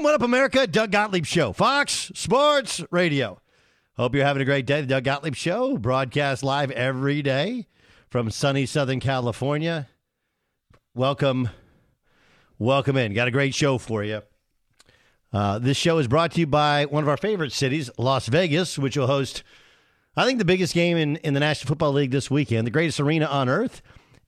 Boom! What up, America? Doug Gottlieb Show, Fox Sports Radio. Hope you're having a great day. The Doug Gottlieb Show broadcast live every day from sunny Southern California. Welcome, welcome in. Got a great show for you. Uh, this show is brought to you by one of our favorite cities, Las Vegas, which will host, I think, the biggest game in, in the National Football League this weekend, the greatest arena on earth.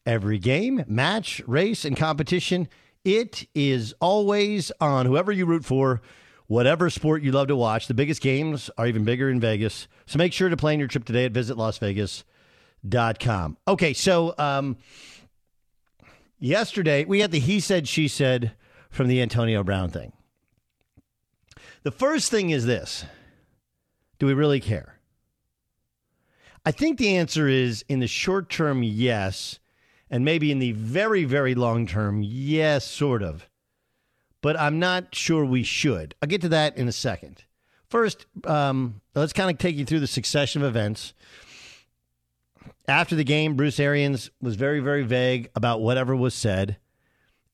Every game, match, race, and competition, it is always on. Whoever you root for, whatever sport you love to watch, the biggest games are even bigger in Vegas. So make sure to plan your trip today at visitlasvegas.com. Okay, so um, yesterday we had the he said, she said from the Antonio Brown thing. The first thing is this Do we really care? I think the answer is in the short term, yes. And maybe in the very, very long term, yes, sort of. But I'm not sure we should. I'll get to that in a second. First, um, let's kind of take you through the succession of events. After the game, Bruce Arians was very, very vague about whatever was said.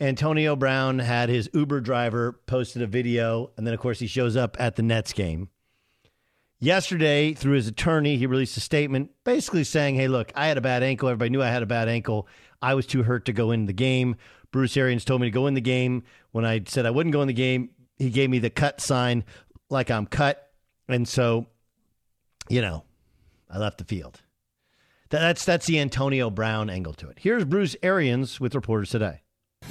Antonio Brown had his Uber driver posted a video, and then, of course, he shows up at the Nets game. Yesterday, through his attorney, he released a statement basically saying, Hey, look, I had a bad ankle. Everybody knew I had a bad ankle. I was too hurt to go in the game. Bruce Arians told me to go in the game. When I said I wouldn't go in the game, he gave me the cut sign like I'm cut. And so, you know, I left the field. That's that's the Antonio Brown angle to it. Here's Bruce Arians with reporters today.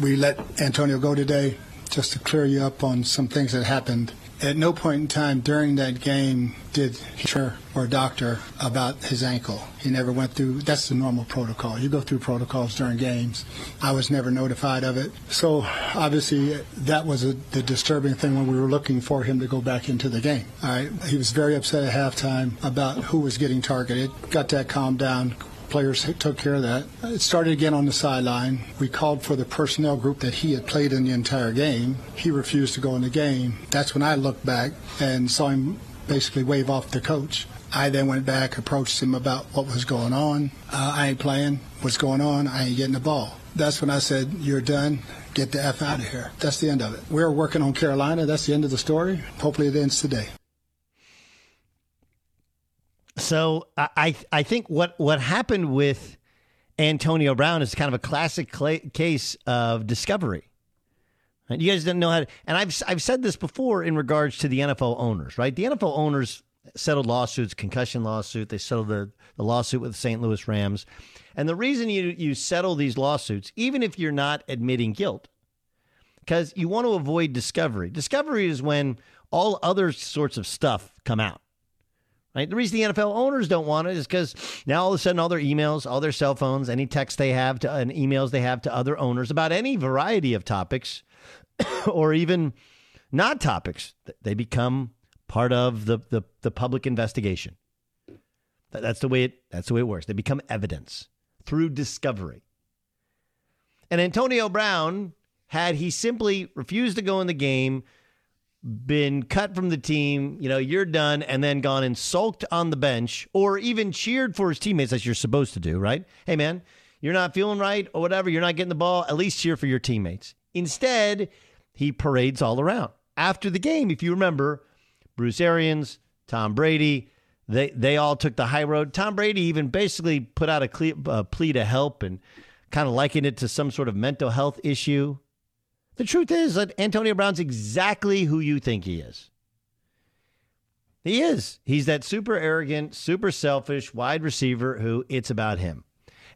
We let Antonio go today just to clear you up on some things that happened. At no point in time during that game did he or a doctor about his ankle. He never went through. That's the normal protocol. You go through protocols during games. I was never notified of it. So obviously that was a, the disturbing thing when we were looking for him to go back into the game. All right. He was very upset at halftime about who was getting targeted. Got that calmed down players took care of that. It started again on the sideline. We called for the personnel group that he had played in the entire game. He refused to go in the game. That's when I looked back and saw him basically wave off the coach. I then went back, approached him about what was going on. Uh, I ain't playing. What's going on? I ain't getting the ball. That's when I said, You're done. Get the F out of here. That's the end of it. We're working on Carolina. That's the end of the story. Hopefully it ends today. So I I think what what happened with Antonio Brown is kind of a classic case of discovery. And you guys didn't know how to, and I've I've said this before in regards to the NFL owners, right? The NFL owners settled lawsuits, concussion lawsuit. They settled the, the lawsuit with the St. Louis Rams. And the reason you you settle these lawsuits, even if you're not admitting guilt, because you want to avoid discovery. Discovery is when all other sorts of stuff come out. Right? The reason the NFL owners don't want it is because now all of a sudden all their emails, all their cell phones, any texts they have to and emails they have to other owners about any variety of topics, or even not topics, they become part of the, the, the public investigation. That's the way it that's the way it works. They become evidence through discovery. And Antonio Brown, had he simply refused to go in the game, been cut from the team, you know, you're done, and then gone and sulked on the bench or even cheered for his teammates as you're supposed to do, right? Hey, man, you're not feeling right or whatever, you're not getting the ball, at least cheer for your teammates. Instead, he parades all around. After the game, if you remember, Bruce Arians, Tom Brady, they, they all took the high road. Tom Brady even basically put out a, a plea to help and kind of likened it to some sort of mental health issue. The truth is that Antonio Brown's exactly who you think he is. He is. He's that super arrogant, super selfish wide receiver who it's about him.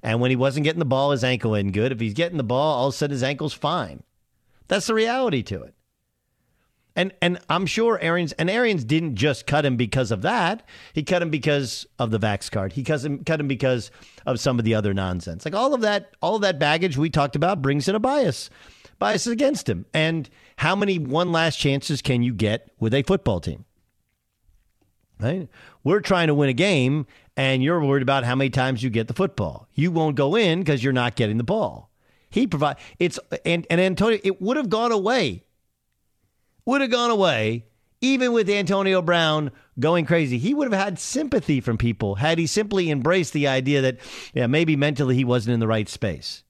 And when he wasn't getting the ball, his ankle isn't good. If he's getting the ball, all of a sudden his ankle's fine. That's the reality to it. And and I'm sure Arians and Arians didn't just cut him because of that. He cut him because of the Vax card. He cut him cut him because of some of the other nonsense. Like all of that, all of that baggage we talked about brings in a bias biases against him. And how many one last chances can you get with a football team? Right? We're trying to win a game, and you're worried about how many times you get the football. You won't go in because you're not getting the ball. He provide it's and, and Antonio. It would have gone away. Would have gone away even with Antonio Brown going crazy. He would have had sympathy from people had he simply embraced the idea that yeah maybe mentally he wasn't in the right space.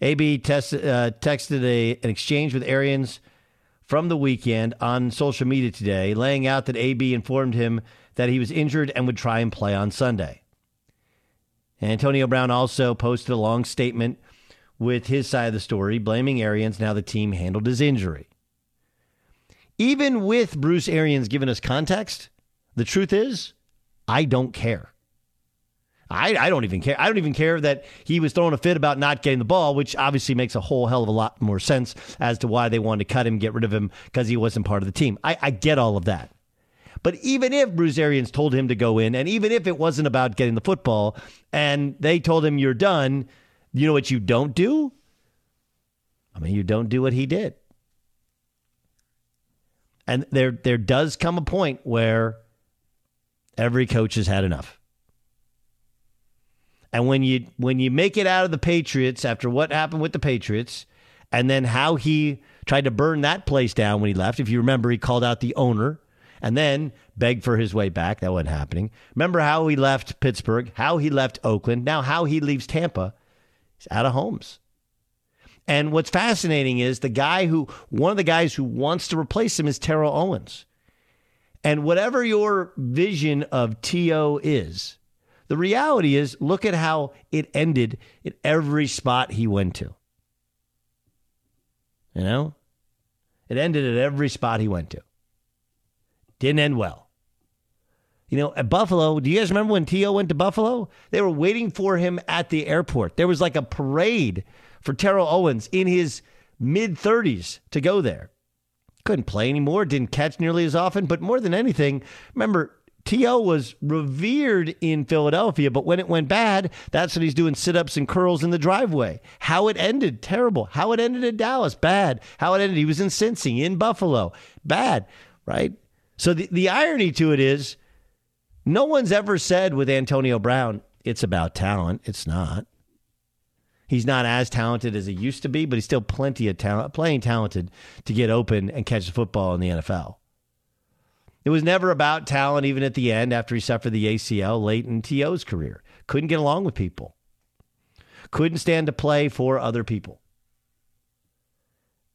AB test, uh, texted a, an exchange with Arians from the weekend on social media today, laying out that AB informed him that he was injured and would try and play on Sunday. Antonio Brown also posted a long statement with his side of the story, blaming Arians now the team handled his injury. Even with Bruce Arians giving us context, the truth is, I don't care. I, I don't even care. I don't even care that he was throwing a fit about not getting the ball, which obviously makes a whole hell of a lot more sense as to why they wanted to cut him, get rid of him because he wasn't part of the team. I, I get all of that. But even if Bruce Arians told him to go in, and even if it wasn't about getting the football, and they told him you're done, you know what you don't do? I mean, you don't do what he did. And there there does come a point where every coach has had enough. And when you when you make it out of the Patriots after what happened with the Patriots, and then how he tried to burn that place down when he left. If you remember, he called out the owner and then begged for his way back. That wasn't happening. Remember how he left Pittsburgh, how he left Oakland, now how he leaves Tampa. He's out of homes. And what's fascinating is the guy who, one of the guys who wants to replace him is Terrell Owens. And whatever your vision of T.O. is, the reality is look at how it ended at every spot he went to. You know? It ended at every spot he went to. Didn't end well. You know, at Buffalo, do you guys remember when T.O. went to Buffalo? They were waiting for him at the airport. There was like a parade for Terrell Owens in his mid 30s to go there. Couldn't play anymore, didn't catch nearly as often, but more than anything, remember, T.O. was revered in Philadelphia, but when it went bad, that's when he's doing sit ups and curls in the driveway. How it ended, terrible. How it ended in Dallas, bad. How it ended, he was in Cincy, in Buffalo, bad, right? So the, the irony to it is, no one's ever said with Antonio Brown, it's about talent. It's not. He's not as talented as he used to be, but he's still plenty of talent, playing talented to get open and catch the football in the NFL. It was never about talent, even at the end after he suffered the ACL late in T.O.'s career. Couldn't get along with people, couldn't stand to play for other people.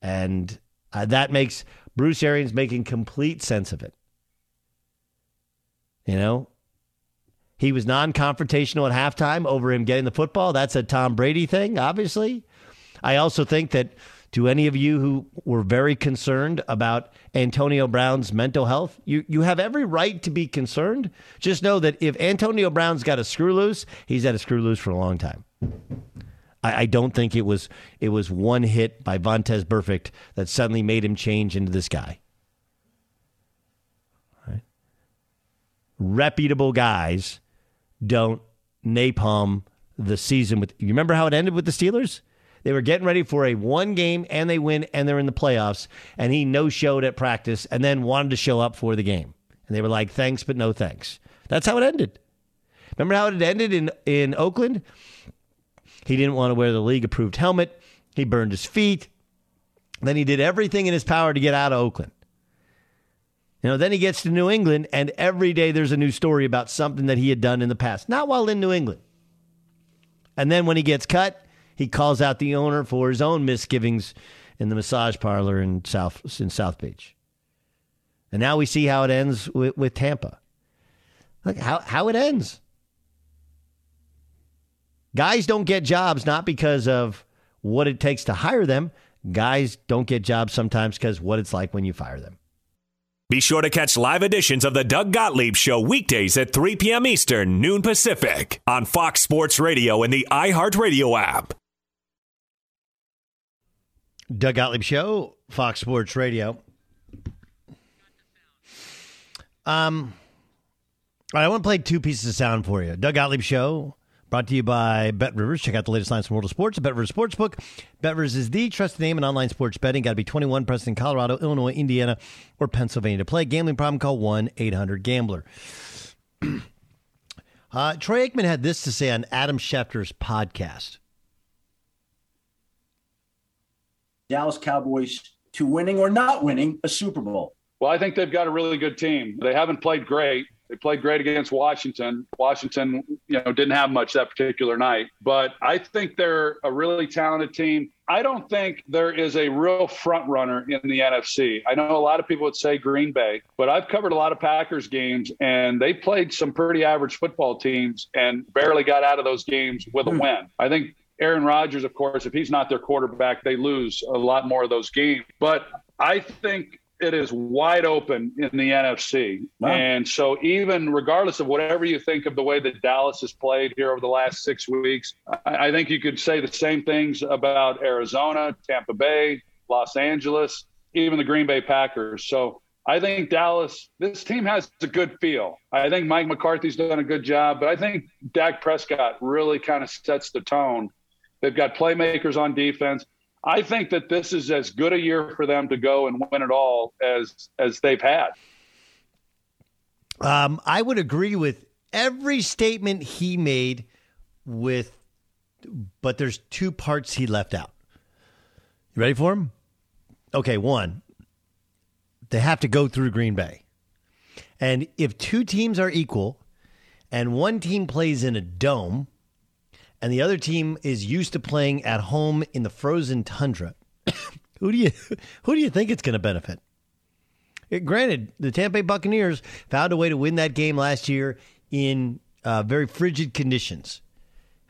And uh, that makes Bruce Arians making complete sense of it. You know, he was non confrontational at halftime over him getting the football. That's a Tom Brady thing, obviously. I also think that to any of you who were very concerned about Antonio Brown's mental health, you, you have every right to be concerned. Just know that if Antonio Brown's got a screw loose, he's had a screw loose for a long time. I, don't think it was it was one hit by Vontaze Burfict that suddenly made him change into this guy. Right? Reputable guys don't napalm the season with. You remember how it ended with the Steelers? They were getting ready for a one game and they win and they're in the playoffs. And he no showed at practice and then wanted to show up for the game. And they were like, thanks, but no thanks. That's how it ended. Remember how it ended in, in Oakland? He didn't want to wear the league approved helmet. He burned his feet. Then he did everything in his power to get out of Oakland. You know, then he gets to New England, and every day there's a new story about something that he had done in the past, not while in New England. And then when he gets cut, he calls out the owner for his own misgivings in the massage parlor in South in South Beach. And now we see how it ends with, with Tampa. Look how how it ends. Guys don't get jobs not because of what it takes to hire them. Guys don't get jobs sometimes because what it's like when you fire them. Be sure to catch live editions of the Doug Gottlieb Show weekdays at 3 p.m. Eastern, noon Pacific, on Fox Sports Radio and the iHeartRadio app. Doug Gottlieb Show, Fox Sports Radio. Um, all right, I want to play two pieces of sound for you. Doug Gottlieb Show, Brought to you by Bet Rivers. Check out the latest lines from World of Sports at Bet Rivers Sportsbook. Bet Rivers is the trusted name in online sports betting. Got to be 21, present in Colorado, Illinois, Indiana, or Pennsylvania to play. Gambling problem? Call 1 800 Gambler. uh, Troy Aikman had this to say on Adam Schefter's podcast. Dallas Cowboys to winning or not winning a Super Bowl. Well, I think they've got a really good team. They haven't played great. They played great against Washington. Washington, you know, didn't have much that particular night, but I think they're a really talented team. I don't think there is a real front runner in the NFC. I know a lot of people would say Green Bay, but I've covered a lot of Packers games and they played some pretty average football teams and barely got out of those games with a hmm. win. I think Aaron Rodgers, of course, if he's not their quarterback, they lose a lot more of those games. But I think it is wide open in the NFC. Wow. And so, even regardless of whatever you think of the way that Dallas has played here over the last six weeks, I, I think you could say the same things about Arizona, Tampa Bay, Los Angeles, even the Green Bay Packers. So, I think Dallas, this team has a good feel. I think Mike McCarthy's done a good job, but I think Dak Prescott really kind of sets the tone. They've got playmakers on defense. I think that this is as good a year for them to go and win it all as as they've had. Um, I would agree with every statement he made with but there's two parts he left out. You ready for him? Okay, one. They have to go through Green Bay. And if two teams are equal and one team plays in a dome, and the other team is used to playing at home in the frozen tundra, who do you who do you think it's going to benefit? It, granted, the Tampa Bay Buccaneers found a way to win that game last year in uh, very frigid conditions.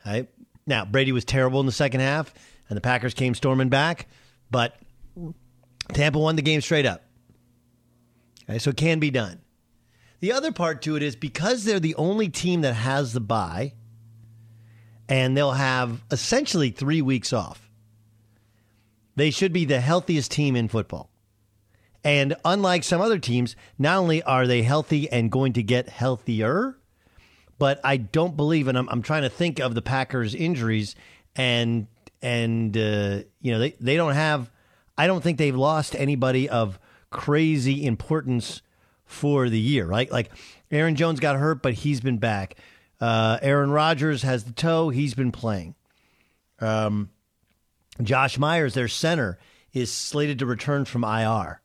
Right? Now, Brady was terrible in the second half, and the Packers came storming back, but Tampa won the game straight up. Okay, so it can be done. The other part to it is because they're the only team that has the bye and they'll have essentially three weeks off. They should be the healthiest team in football. And unlike some other teams, not only are they healthy and going to get healthier, but I don't believe, and I'm, I'm trying to think of the Packers' injuries, and and uh, you know they they don't have, I don't think they've lost anybody of crazy importance for the year, right? Like Aaron Jones got hurt, but he's been back. Uh, Aaron Rodgers has the toe. He's been playing. Um, Josh Myers, their center, is slated to return from IR.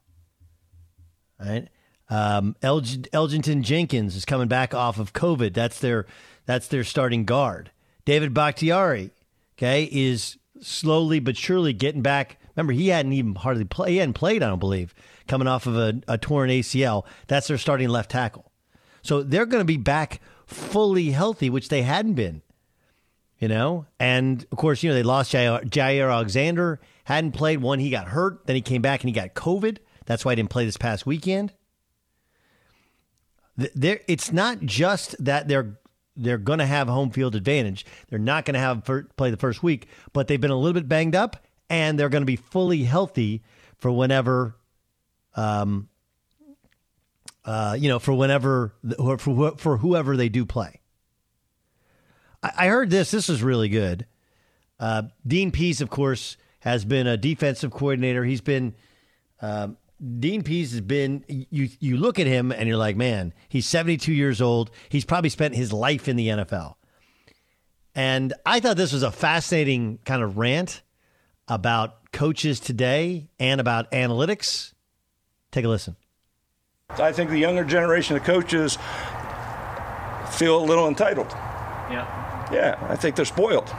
Right. Um, Elg- Elgton Jenkins is coming back off of COVID. That's their that's their starting guard. David Bakhtiari, okay, is slowly but surely getting back. Remember, he hadn't even hardly play. He hadn't played, I don't believe, coming off of a, a torn ACL. That's their starting left tackle. So they're going to be back fully healthy, which they hadn't been. You know, and of course, you know they lost Jaire, Jaire Alexander, hadn't played one. He got hurt, then he came back and he got COVID. That's why he didn't play this past weekend. There, it's not just that they're they're going to have home field advantage. They're not going to have play the first week, but they've been a little bit banged up, and they're going to be fully healthy for whenever um, uh, you know, for whenever for for whoever they do play. I, I heard this. This is really good. Uh, Dean Pees, of course, has been a defensive coordinator. He's been um, Dean Pees has been. You you look at him and you're like, man, he's 72 years old. He's probably spent his life in the NFL. And I thought this was a fascinating kind of rant about coaches today and about analytics. Take a listen. I think the younger generation of coaches feel a little entitled. Yeah. Yeah, I think they're spoiled.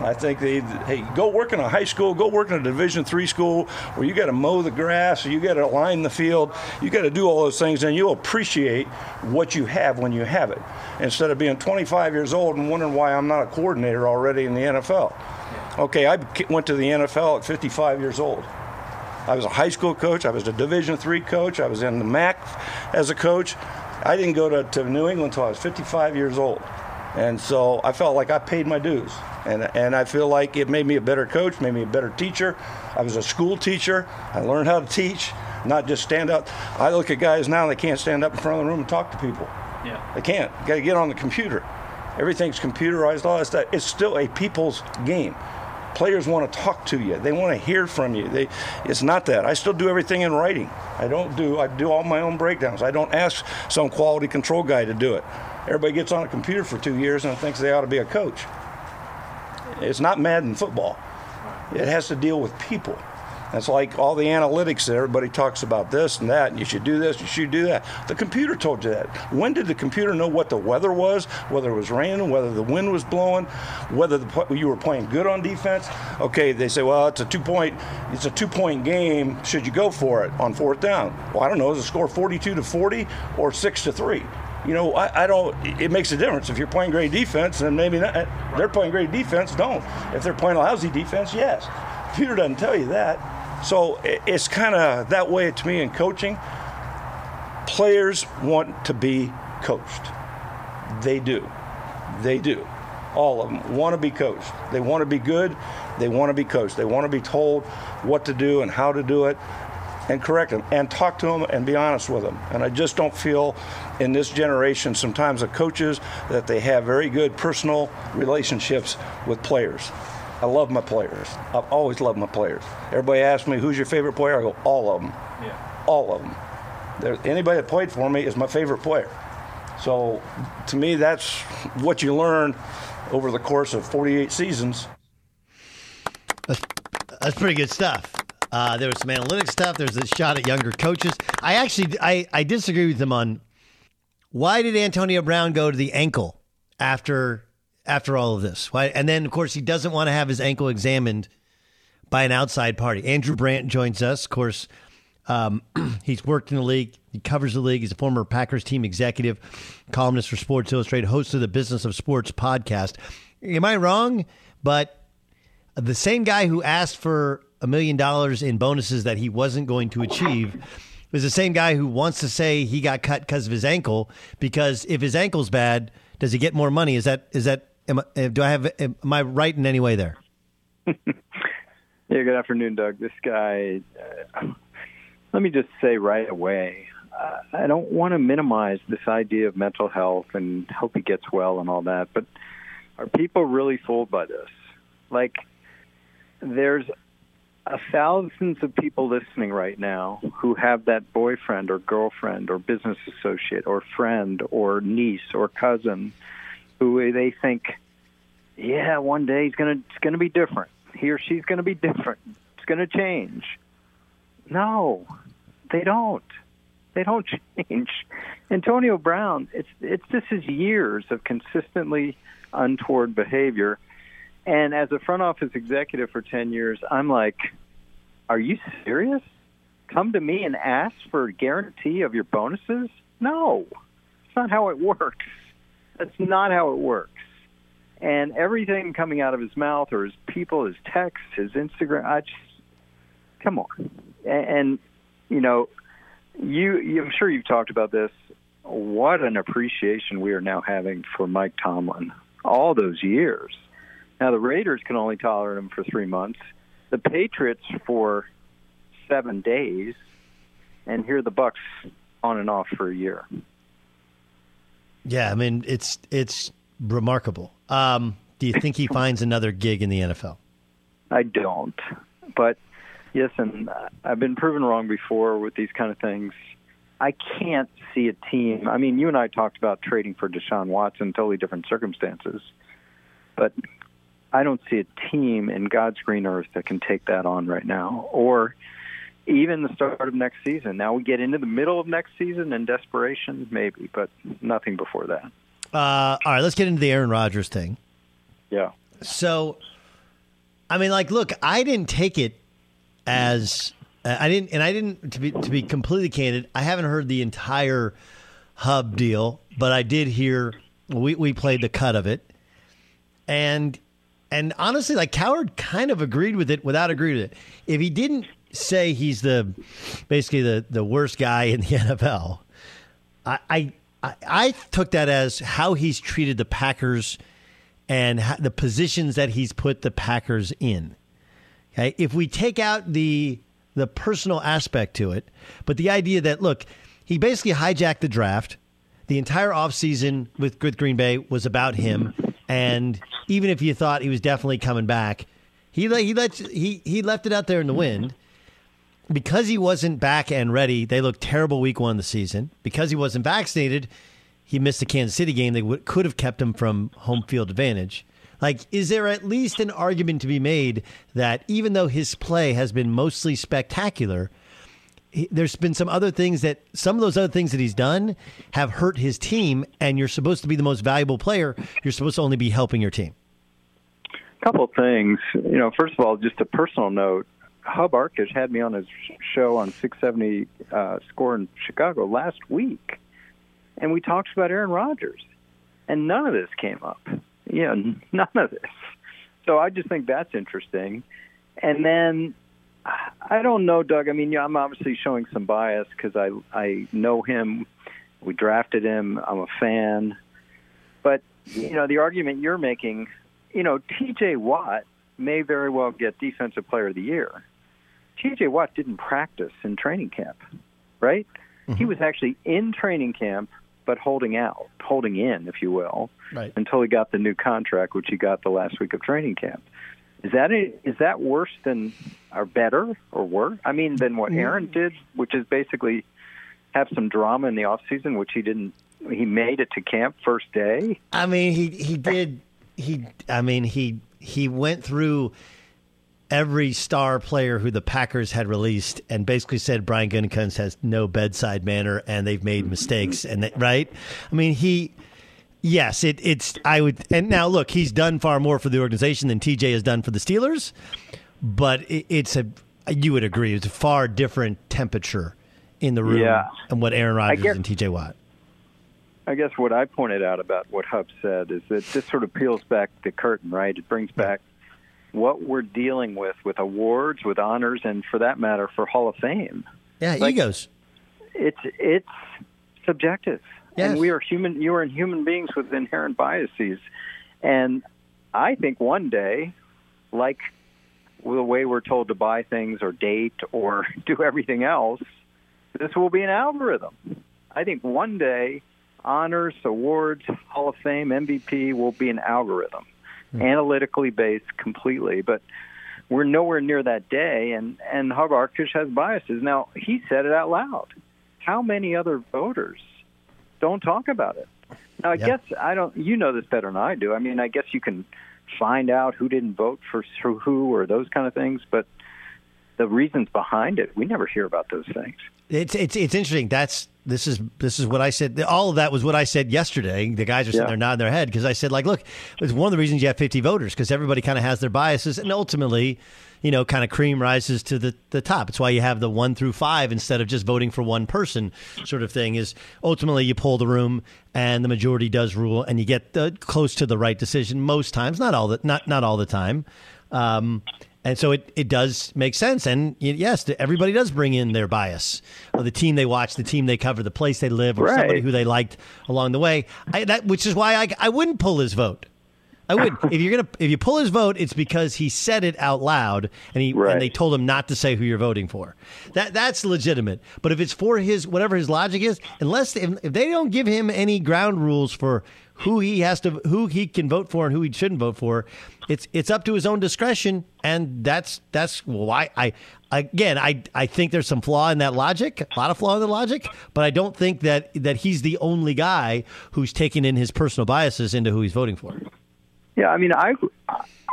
I think they, hey, go work in a high school, go work in a Division three school where you got to mow the grass, you got to line the field, you got to do all those things, and you'll appreciate what you have when you have it, instead of being 25 years old and wondering why I'm not a coordinator already in the NFL. Okay, I went to the NFL at 55 years old. I was a high school coach. I was a Division three coach. I was in the MAC as a coach. I didn't go to, to New England until I was 55 years old. And so I felt like I paid my dues. And, and I feel like it made me a better coach, made me a better teacher. I was a school teacher. I learned how to teach, not just stand up. I look at guys now, they can't stand up in front of the room and talk to people. Yeah. They can't. Got to get on the computer. Everything's computerized, all that stuff. It's still a people's game. Players want to talk to you. They want to hear from you. They, it's not that. I still do everything in writing. I don't do. I do all my own breakdowns. I don't ask some quality control guy to do it. Everybody gets on a computer for two years and thinks they ought to be a coach. It's not Madden football. It has to deal with people. That's like all the analytics that everybody talks about this and that, and you should do this, you should do that. The computer told you that. When did the computer know what the weather was, whether it was raining, whether the wind was blowing, whether the, you were playing good on defense? Okay, they say, well, it's a two point, it's a two point game. Should you go for it on fourth down? Well, I don't know. Is the score 42 to 40 or six to three? you know, I, I, don't. It makes a difference if you're playing great defense, and maybe not. They're playing great defense. Don't. If they're playing lousy defense, yes. Computer doesn't tell you that. So it's kind of that way to me in coaching. Players want to be coached. They do. They do. All of them want to be coached. They want to be good. They want to be coached. They want to be told what to do and how to do it and correct them and talk to them and be honest with them. And I just don't feel in this generation sometimes of coaches that they have very good personal relationships with players. I love my players. I've always loved my players. Everybody asks me, who's your favorite player? I go, all of them. Yeah. All of them. There, anybody that played for me is my favorite player. So to me, that's what you learn over the course of 48 seasons. That's, that's pretty good stuff. Uh, there was some analytic stuff. There's a shot at younger coaches. I actually I, I disagree with him on why did Antonio Brown go to the ankle after after all of this. And then, of course, he doesn't want to have his ankle examined by an outside party. Andrew Brandt joins us. Of course, um, he's worked in the league. He covers the league. He's a former Packers team executive, columnist for Sports Illustrated, host of the Business of Sports podcast. Am I wrong? But the same guy who asked for a million dollars in bonuses that he wasn't going to achieve was the same guy who wants to say he got cut because of his ankle. Because if his ankle's bad, does he get more money? Is that is that Am I, uh, do I have? Am I right in any way there? yeah. Good afternoon, Doug. This guy. Uh, let me just say right away. Uh, I don't want to minimize this idea of mental health and hope he gets well and all that, but are people really fooled by this? Like, there's thousands of people listening right now who have that boyfriend or girlfriend or business associate or friend or niece or cousin who they think, yeah, one day he's gonna it's gonna be different. He or she's gonna be different. It's gonna change. No, they don't. They don't change. Antonio Brown, it's it's this is years of consistently untoward behavior. And as a front office executive for 10 years, I'm like, are you serious? Come to me and ask for a guarantee of your bonuses? No, it's not how it works. That's not how it works. And everything coming out of his mouth or his people, his texts, his Instagram, I just come on. And, and you know, you, I'm sure you've talked about this. What an appreciation we are now having for Mike Tomlin all those years. Now the Raiders can only tolerate him for three months. The Patriots for seven days, and here the Bucs on and off for a year. Yeah, I mean it's it's remarkable. Um, do you think he finds another gig in the NFL? I don't, but yes, and I've been proven wrong before with these kind of things. I can't see a team. I mean, you and I talked about trading for Deshaun Watson, totally different circumstances, but I don't see a team in God's green earth that can take that on right now, or even the start of next season. Now we get into the middle of next season and desperation, maybe, but nothing before that. Uh, all right, let's get into the Aaron Rodgers thing. Yeah. So, I mean, like, look, I didn't take it as uh, I didn't, and I didn't to be to be completely candid. I haven't heard the entire hub deal, but I did hear we we played the cut of it, and and honestly, like Cowherd kind of agreed with it without agreeing with it. If he didn't say he's the basically the the worst guy in the NFL, I I, I took that as how he's treated the Packers and the positions that he's put the Packers in. Okay, if we take out the the personal aspect to it, but the idea that look, he basically hijacked the draft. The entire offseason with with Green Bay was about him, and even if you thought he was definitely coming back, he he let he he left it out there in the wind because he wasn't back and ready. They looked terrible week one of the season because he wasn't vaccinated. He missed the Kansas City game. They w- could have kept him from home field advantage. Like, is there at least an argument to be made that even though his play has been mostly spectacular, he, there's been some other things that some of those other things that he's done have hurt his team, and you're supposed to be the most valuable player. You're supposed to only be helping your team. A couple of things. You know, first of all, just a personal note. Hub Arkush had me on his show on 670 uh, Score in Chicago last week, and we talked about Aaron Rodgers, and none of this came up. Yeah, none of this. So I just think that's interesting. And then I don't know, Doug. I mean, yeah, I'm obviously showing some bias because I I know him. We drafted him. I'm a fan. But you know, the argument you're making, you know, T.J. Watt may very well get Defensive Player of the Year. T.J. Watt didn't practice in training camp, right? Mm-hmm. He was actually in training camp, but holding out, holding in, if you will, right. until he got the new contract, which he got the last week of training camp. Is that a, is that worse than or better or worse? I mean, than what Aaron did, which is basically have some drama in the off season, which he didn't. He made it to camp first day. I mean, he he did. He I mean he he went through every star player who the Packers had released and basically said Brian Gutekunst has no bedside manner and they've made mistakes and that, right. I mean he Yes, it, it's. I would. And now, look, he's done far more for the organization than TJ has done for the Steelers, but it, it's a. You would agree, it's a far different temperature in the room yeah. and what Aaron Rodgers guess, and TJ Watt. I guess what I pointed out about what Hub said is that this sort of peels back the curtain, right? It brings back what we're dealing with with awards, with honors, and for that matter, for Hall of Fame. Yeah, like, egos. It's it's subjective. Yes. And we are human. You are human beings with inherent biases, and I think one day, like the way we're told to buy things or date or do everything else, this will be an algorithm. I think one day, honors, awards, Hall of Fame, MVP will be an algorithm, mm. analytically based completely. But we're nowhere near that day, and and Hub Arkush has biases. Now he said it out loud. How many other voters don't talk about it. Now, I yep. guess I don't. You know this better than I do. I mean, I guess you can find out who didn't vote for who or those kind of things, but the reasons behind it, we never hear about those things. It's it's it's interesting. That's this is this is what I said. All of that was what I said yesterday. The guys are sitting yeah. there nodding their head because I said, like, look, it's one of the reasons you have 50 voters because everybody kind of has their biases, and ultimately, you know, kind of cream rises to the the top. It's why you have the one through five instead of just voting for one person, sort of thing. Is ultimately you pull the room and the majority does rule, and you get the, close to the right decision most times. Not all the not not all the time. Um, and so it, it does make sense. And yes, everybody does bring in their bias or the team they watch, the team they cover, the place they live, or right. somebody who they liked along the way. I, that, which is why I, I wouldn't pull his vote. I would. if you're gonna if you pull his vote, it's because he said it out loud and he right. and they told him not to say who you're voting for. That that's legitimate. But if it's for his whatever his logic is, unless if, if they don't give him any ground rules for who he has to who he can vote for and who he shouldn't vote for, it's it's up to his own discretion, and that's that's why I again I I think there's some flaw in that logic, a lot of flaw in the logic, but I don't think that that he's the only guy who's taking in his personal biases into who he's voting for. Yeah, I mean, I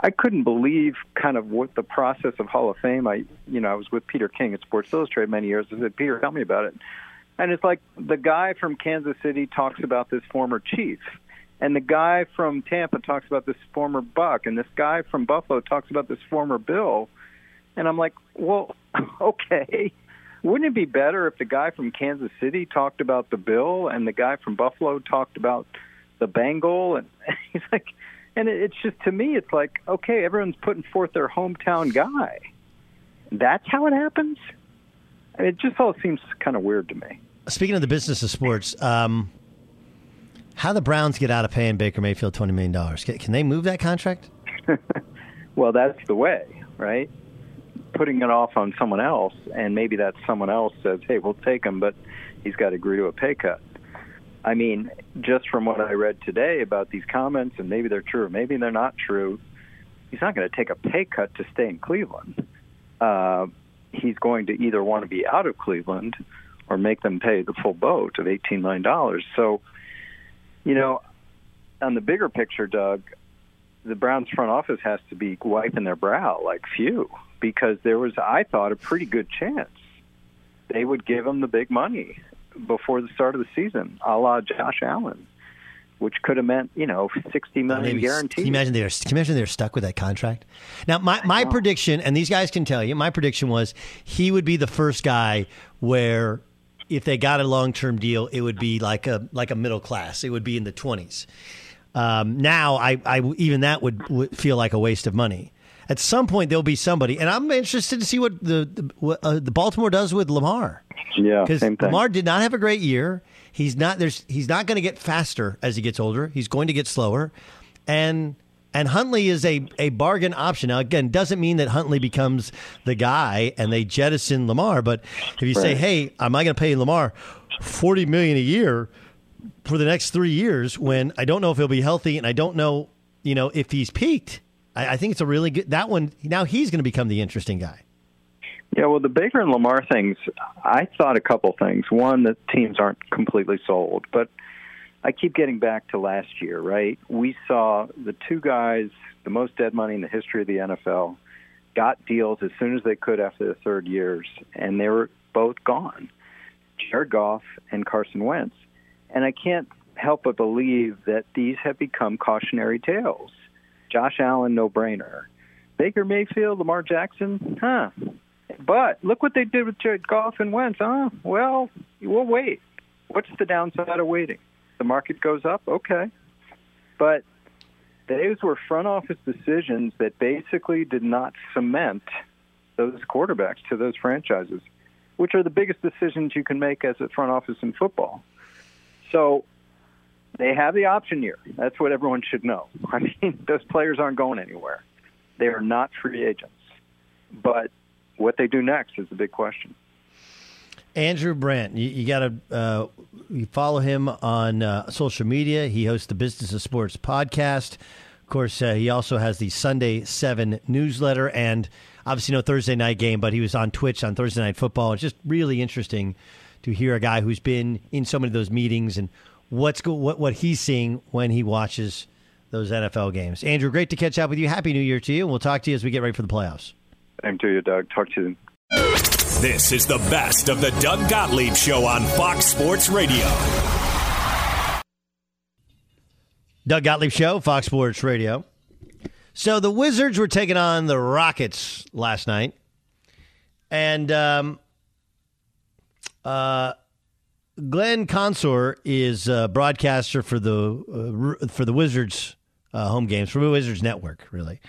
I couldn't believe kind of what the process of Hall of Fame. I you know I was with Peter King at Sports Illustrated many years. I said, Peter, tell me about it. And it's like the guy from Kansas City talks about this former chief, and the guy from Tampa talks about this former Buc, and this guy from Buffalo talks about this former Bill. And I'm like, well, okay. Wouldn't it be better if the guy from Kansas City talked about the Bill and the guy from Buffalo talked about the Bengal? And he's like, and it's just to me, it's like okay, everyone's putting forth their hometown guy. That's how it happens. it just all seems kind of weird to me. Speaking of the business of sports, um, how the Browns get out of paying Baker Mayfield twenty million dollars? Can, can they move that contract? well, that's the way, right? Putting it off on someone else, and maybe that someone else says, "Hey, we'll take him," but he's got to agree to a pay cut. I mean, just from what I read today about these comments, and maybe they're true, maybe they're not true, he's not going to take a pay cut to stay in Cleveland. Uh, he's going to either want to be out of Cleveland or make them pay the full boat of $18 million. So, you know, on the bigger picture, Doug, the Browns front office has to be wiping their brow like phew, because there was, I thought, a pretty good chance they would give him the big money before the start of the season, a la Josh Allen, which could have meant you know sixty million Maybe- guaranteed. Can you imagine they're can you imagine they're stuck with that contract? Now, my, my prediction, and these guys can tell you, my prediction was he would be the first guy where if they got a long term deal, it would be like a like a middle class. It would be in the twenties. Um, now, I, I even that would, would feel like a waste of money. At some point, there'll be somebody, and I'm interested to see what the the, what, uh, the Baltimore does with Lamar yeah, because same thing. Lamar did not have a great year. He's not there's he's not going to get faster as he gets older. He's going to get slower, and and Huntley is a a bargain option. Now again, doesn't mean that Huntley becomes the guy and they jettison Lamar. But if you say, hey, am I going to pay Lamar forty million a year for the next three years when I don't know if he'll be healthy and I don't know you know if he's peaked? I, I think it's a really good that one. Now he's going to become the interesting guy. Yeah, well, the Baker and Lamar things, I thought a couple things. One, that teams aren't completely sold, but I keep getting back to last year, right? We saw the two guys, the most dead money in the history of the NFL, got deals as soon as they could after their third years, and they were both gone Jared Goff and Carson Wentz. And I can't help but believe that these have become cautionary tales. Josh Allen, no brainer. Baker Mayfield, Lamar Jackson, huh? But look what they did with Jared Goff and Wentz. Huh? Well, we'll wait. What's the downside of waiting? The market goes up, okay. But those were front office decisions that basically did not cement those quarterbacks to those franchises, which are the biggest decisions you can make as a front office in football. So they have the option year. That's what everyone should know. I mean, those players aren't going anywhere. They are not free agents. But what they do next is the big question. Andrew Brandt, you, you got to uh, you follow him on uh, social media. He hosts the Business of Sports podcast. Of course, uh, he also has the Sunday Seven newsletter, and obviously no Thursday night game. But he was on Twitch on Thursday Night Football. It's just really interesting to hear a guy who's been in so many of those meetings and what's go, what what he's seeing when he watches those NFL games. Andrew, great to catch up with you. Happy New Year to you, and we'll talk to you as we get ready for the playoffs. Same to you, Doug. Talk to you. This is the best of the Doug Gottlieb Show on Fox Sports Radio. Doug Gottlieb Show, Fox Sports Radio. So the Wizards were taking on the Rockets last night, and um, uh, Glenn Consor is a broadcaster for the uh, for the Wizards uh, home games for the Wizards Network, really.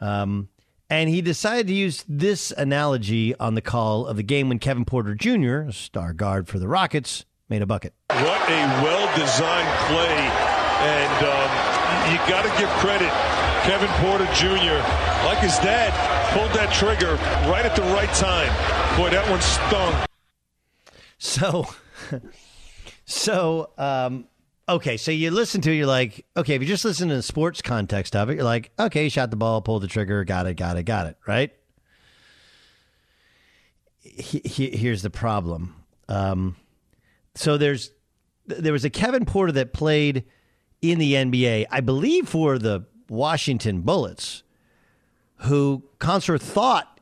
Um, and he decided to use this analogy on the call of the game when Kevin Porter Jr., a star guard for the Rockets, made a bucket. What a well-designed play, and um, you got to give credit. Kevin Porter Jr., like his dad, pulled that trigger right at the right time. Boy, that one stung. So, so, um, okay. So you listen to, you're like, okay. If you just listen to the sports context of it, you're like, okay, shot the ball, pulled the trigger, got it, got it, got it, right? He, he, here's the problem. Um, so there's there was a Kevin Porter that played in the NBA, I believe, for the Washington Bullets, who Consor thought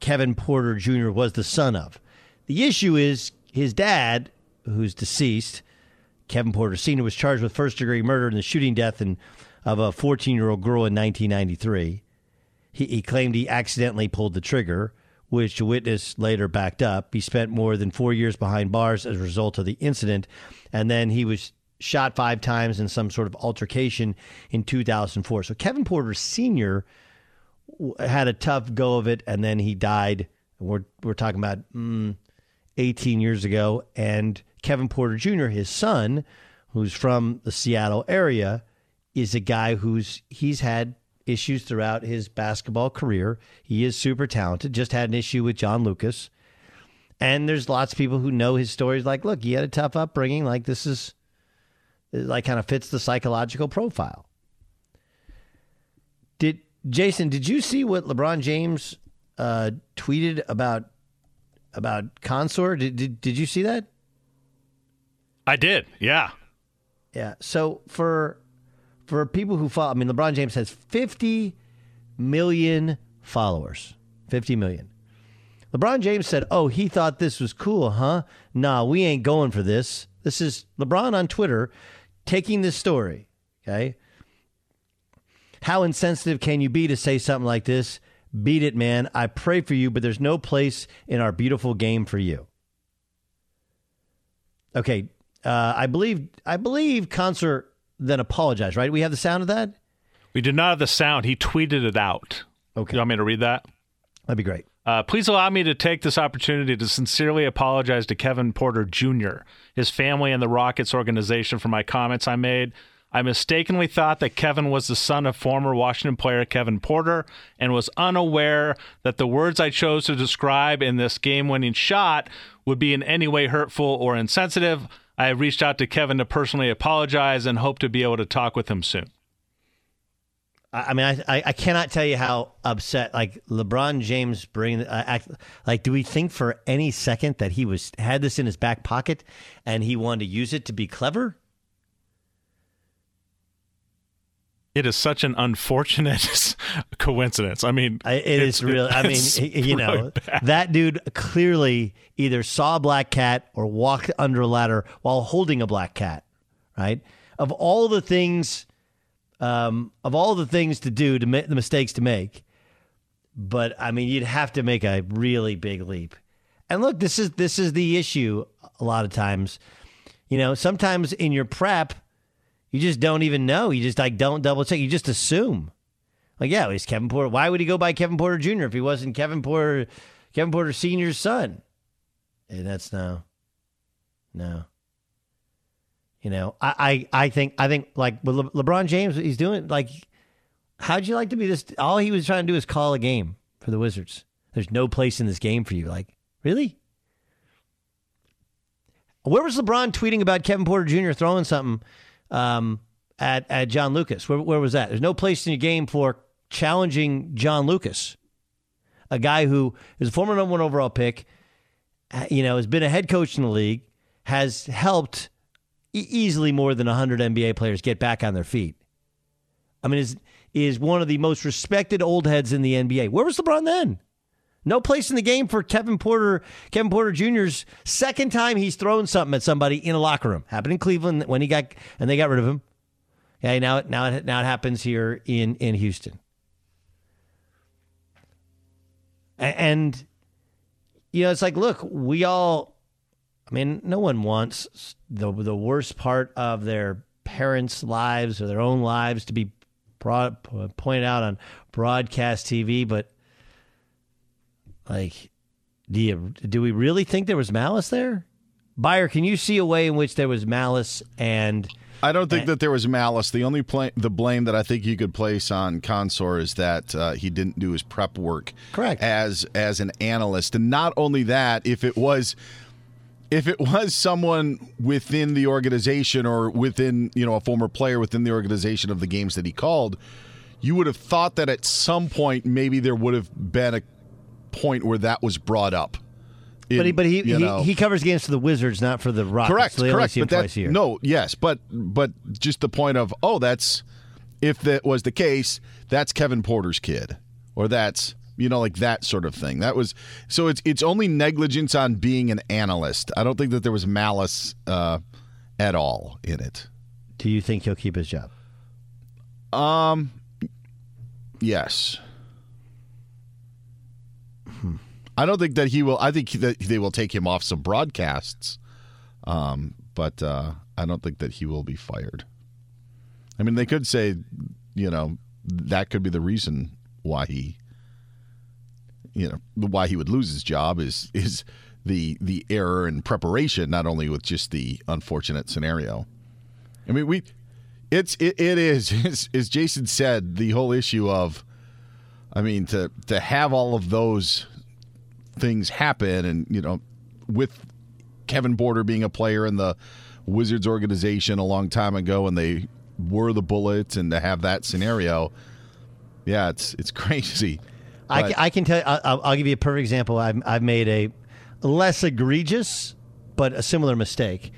Kevin Porter Jr. was the son of. The issue is his dad, who's deceased, Kevin Porter Sr., was charged with first degree murder in the shooting death in, of a 14 year old girl in 1993. He, he claimed he accidentally pulled the trigger, which a witness later backed up. He spent more than four years behind bars as a result of the incident, and then he was shot five times in some sort of altercation in 2004. So Kevin Porter Sr. had a tough go of it, and then he died. We're we're talking about mm, 18 years ago, and Kevin Porter Jr., his son, who's from the Seattle area, is a guy who's he's had issues throughout his basketball career. He is super talented. Just had an issue with John Lucas, And there's lots of people who know his stories. Like, look, he had a tough upbringing. Like, this is like kind of fits the psychological profile. Did Jason? Did you see what LeBron James uh, tweeted about about Consor? Did, did did you see that? I did. Yeah. Yeah. So for for people who follow, I mean, LeBron James has 50 million followers. 50 million. LeBron James said, "Oh, he thought this was cool, huh? Nah, we ain't going for this." This is LeBron on Twitter taking this story. Okay. How insensitive can you be to say something like this? Beat it, man. I pray for you, but there's no place in our beautiful game for you. Okay, uh, I believe I believe Consor then apologized. Right? We have the sound of that. We did not have the sound. He tweeted it out. Okay. You want me to read that? That'd be great. Uh, please allow me to take this opportunity to sincerely apologize to Kevin Porter Jr., his family, and the Rockets organization for my comments I made. I mistakenly thought that Kevin was the son of former Washington player Kevin Porter and was unaware that the words I chose to describe in this game winning shot would be in any way hurtful or insensitive. I have reached out to Kevin to personally apologize and hope to be able to talk with him soon. I mean, I, I cannot tell you how upset like LeBron James bring uh, act, like. Do we think for any second that he was had this in his back pocket and he wanted to use it to be clever? It is such an unfortunate coincidence. I mean, I, it is really. I mean, you know, bad. that dude clearly either saw a black cat or walked under a ladder while holding a black cat. Right? Of all the things um, of all the things to do to make the mistakes to make. But I mean, you'd have to make a really big leap. And look, this is this is the issue. A lot of times, you know, sometimes in your prep, you just don't even know. You just like don't double check. You just assume. Like, yeah, he's Kevin Porter. Why would he go by Kevin Porter Jr. if he wasn't Kevin Porter, Kevin Porter Senior's son? And that's no, no. You know, I, I, I think I think like with Le- LeBron James, he's doing like, how'd you like to be this? All he was trying to do is call a game for the Wizards. There's no place in this game for you. Like, really? Where was LeBron tweeting about Kevin Porter Jr. throwing something um, at at John Lucas? Where, where was that? There's no place in your game for challenging John Lucas, a guy who is a former number one overall pick. You know, has been a head coach in the league, has helped easily more than 100 NBA players get back on their feet. I mean, is is one of the most respected old heads in the NBA. Where was LeBron then? No place in the game for Kevin Porter, Kevin Porter Jr.'s second time he's thrown something at somebody in a locker room. Happened in Cleveland when he got and they got rid of him. Okay, now now it, now it happens here in in Houston. And you know, it's like, look, we all I mean, no one wants the the worst part of their parents' lives or their own lives to be brought, pointed out on broadcast TV, but like, do you do we really think there was malice there? Buyer, can you see a way in which there was malice and? I don't think and, that there was malice. The only pl- the blame that I think you could place on Consor is that uh, he didn't do his prep work correct as as an analyst, and not only that, if it was if it was someone within the organization or within, you know, a former player within the organization of the games that he called, you would have thought that at some point maybe there would have been a point where that was brought up. In, but he, but he, he, he, covers games for the Wizards, not for the Rockets. Correct, so correct. But that, no, yes, but but just the point of oh, that's if that was the case, that's Kevin Porter's kid, or that's you know, like that sort of thing. That was so. It's it's only negligence on being an analyst. I don't think that there was malice uh, at all in it. Do you think he'll keep his job? Um, yes. I don't think that he will. I think that they will take him off some broadcasts, um, but uh, I don't think that he will be fired. I mean, they could say, you know, that could be the reason why he you know why he would lose his job is is the the error in preparation, not only with just the unfortunate scenario. I mean, we it's it, it is as Jason said the whole issue of, I mean to to have all of those things happen and you know with Kevin Porter being a player in the Wizards organization a long time ago, and they were the Bullets, and to have that scenario, yeah, it's it's crazy. I, I can tell. I'll, I'll give you a perfect example. I've, I've made a less egregious but a similar mistake.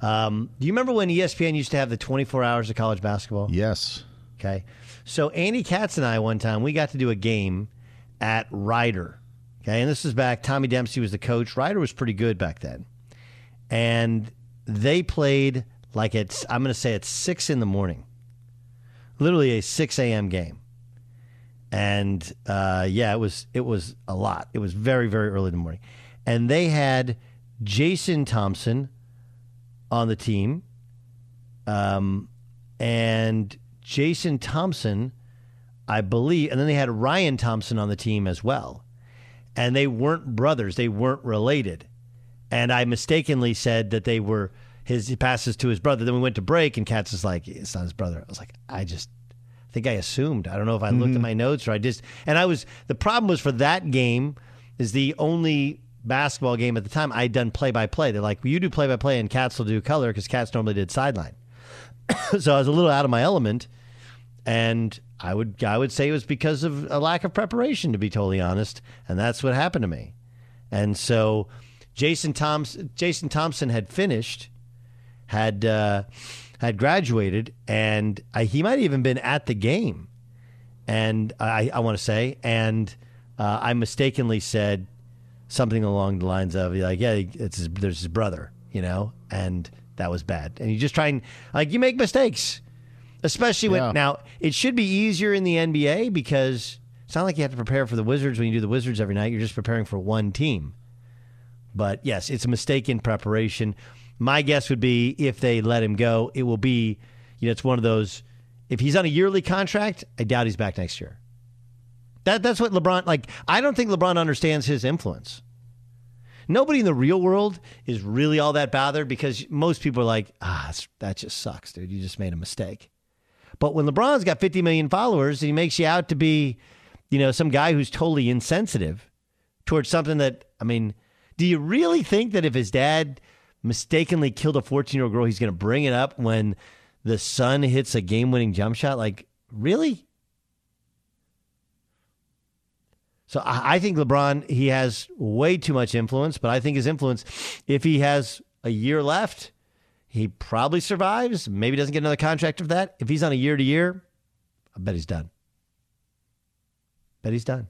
Um, do you remember when ESPN used to have the 24 hours of college basketball? Yes. Okay. So Andy Katz and I one time we got to do a game at Rider. Okay, and this is back. Tommy Dempsey was the coach. Rider was pretty good back then, and they played like it's. I'm going to say it's six in the morning. Literally a six a.m. game, and uh, yeah, it was it was a lot. It was very very early in the morning, and they had Jason Thompson on the team. Um, and Jason Thompson, I believe, and then they had Ryan Thompson on the team as well. And they weren't brothers, they weren't related. And I mistakenly said that they were his he passes to his brother. Then we went to break, and Katz is like, it's not his brother. I was like, I just I think I assumed. I don't know if I looked at mm-hmm. my notes or I just and I was the problem was for that game is the only basketball game at the time I'd done play by play. They're like, well, you do play by play and Katz will do color because Katz normally did sideline. so I was a little out of my element, and I would I would say it was because of a lack of preparation, to be totally honest, and that's what happened to me. And so Jason Thompson Jason Thompson had finished, had uh, had graduated, and I, he might have even been at the game, and I, I want to say, and uh, I mistakenly said something along the lines of like, yeah, it's his, there's his brother, you know, and that was bad. And you just try and like you make mistakes, especially when Yeah. now it should be easier in the NBA because it's not like you have to prepare for the Wizards when you do the Wizards every night. You're just preparing for one team. But yes, it's a mistake in preparation. My guess would be if they let him go, it will be, you know, it's one of those. If he's on a yearly contract, I doubt he's back next year. That that's what LeBron like. I don't think LeBron understands his influence. Nobody in the real world is really all that bothered because most people are like, ah, that's- that just sucks, dude. You just made a mistake. But when LeBron's got 50 million followers he makes you out to be, you know, some guy who's totally insensitive towards something that, I mean, do you really think that if his dad mistakenly killed a 14 year old girl, he's going to bring it up when the son hits a game winning jump shot? Like, really? So I think LeBron, he has way too much influence, but I think his influence, if he has a year left, he probably survives. Maybe doesn't get another contract of that. If he's on a year to year, I bet he's done. Bet he's done.